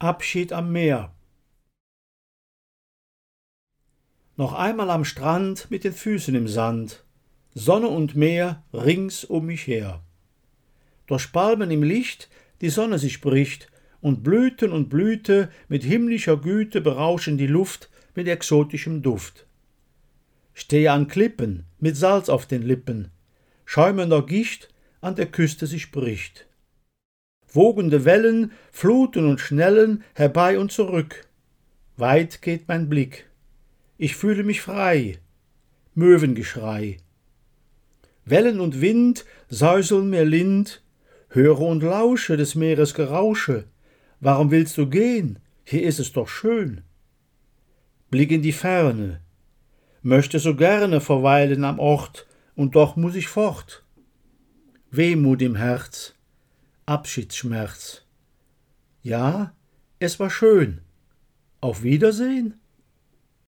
Abschied am Meer. Noch einmal am Strand mit den Füßen im Sand, Sonne und Meer rings um mich her. Durch Palmen im Licht die Sonne sich bricht, und Blüten und Blüte mit himmlischer Güte berauschen die Luft mit exotischem Duft. Stehe an Klippen mit Salz auf den Lippen, schäumender Gicht an der Küste sich bricht. Wogende Wellen fluten und schnellen herbei und zurück. Weit geht mein Blick. Ich fühle mich frei. Möwengeschrei. Wellen und Wind säuseln mir lind, höre und lausche des Meeres Gerausche. Warum willst du gehen? Hier ist es doch schön. Blick in die Ferne, möchte so gerne verweilen am Ort, und doch muss ich fort. Wehmut im Herz, Abschiedsschmerz. Ja, es war schön. Auf Wiedersehen?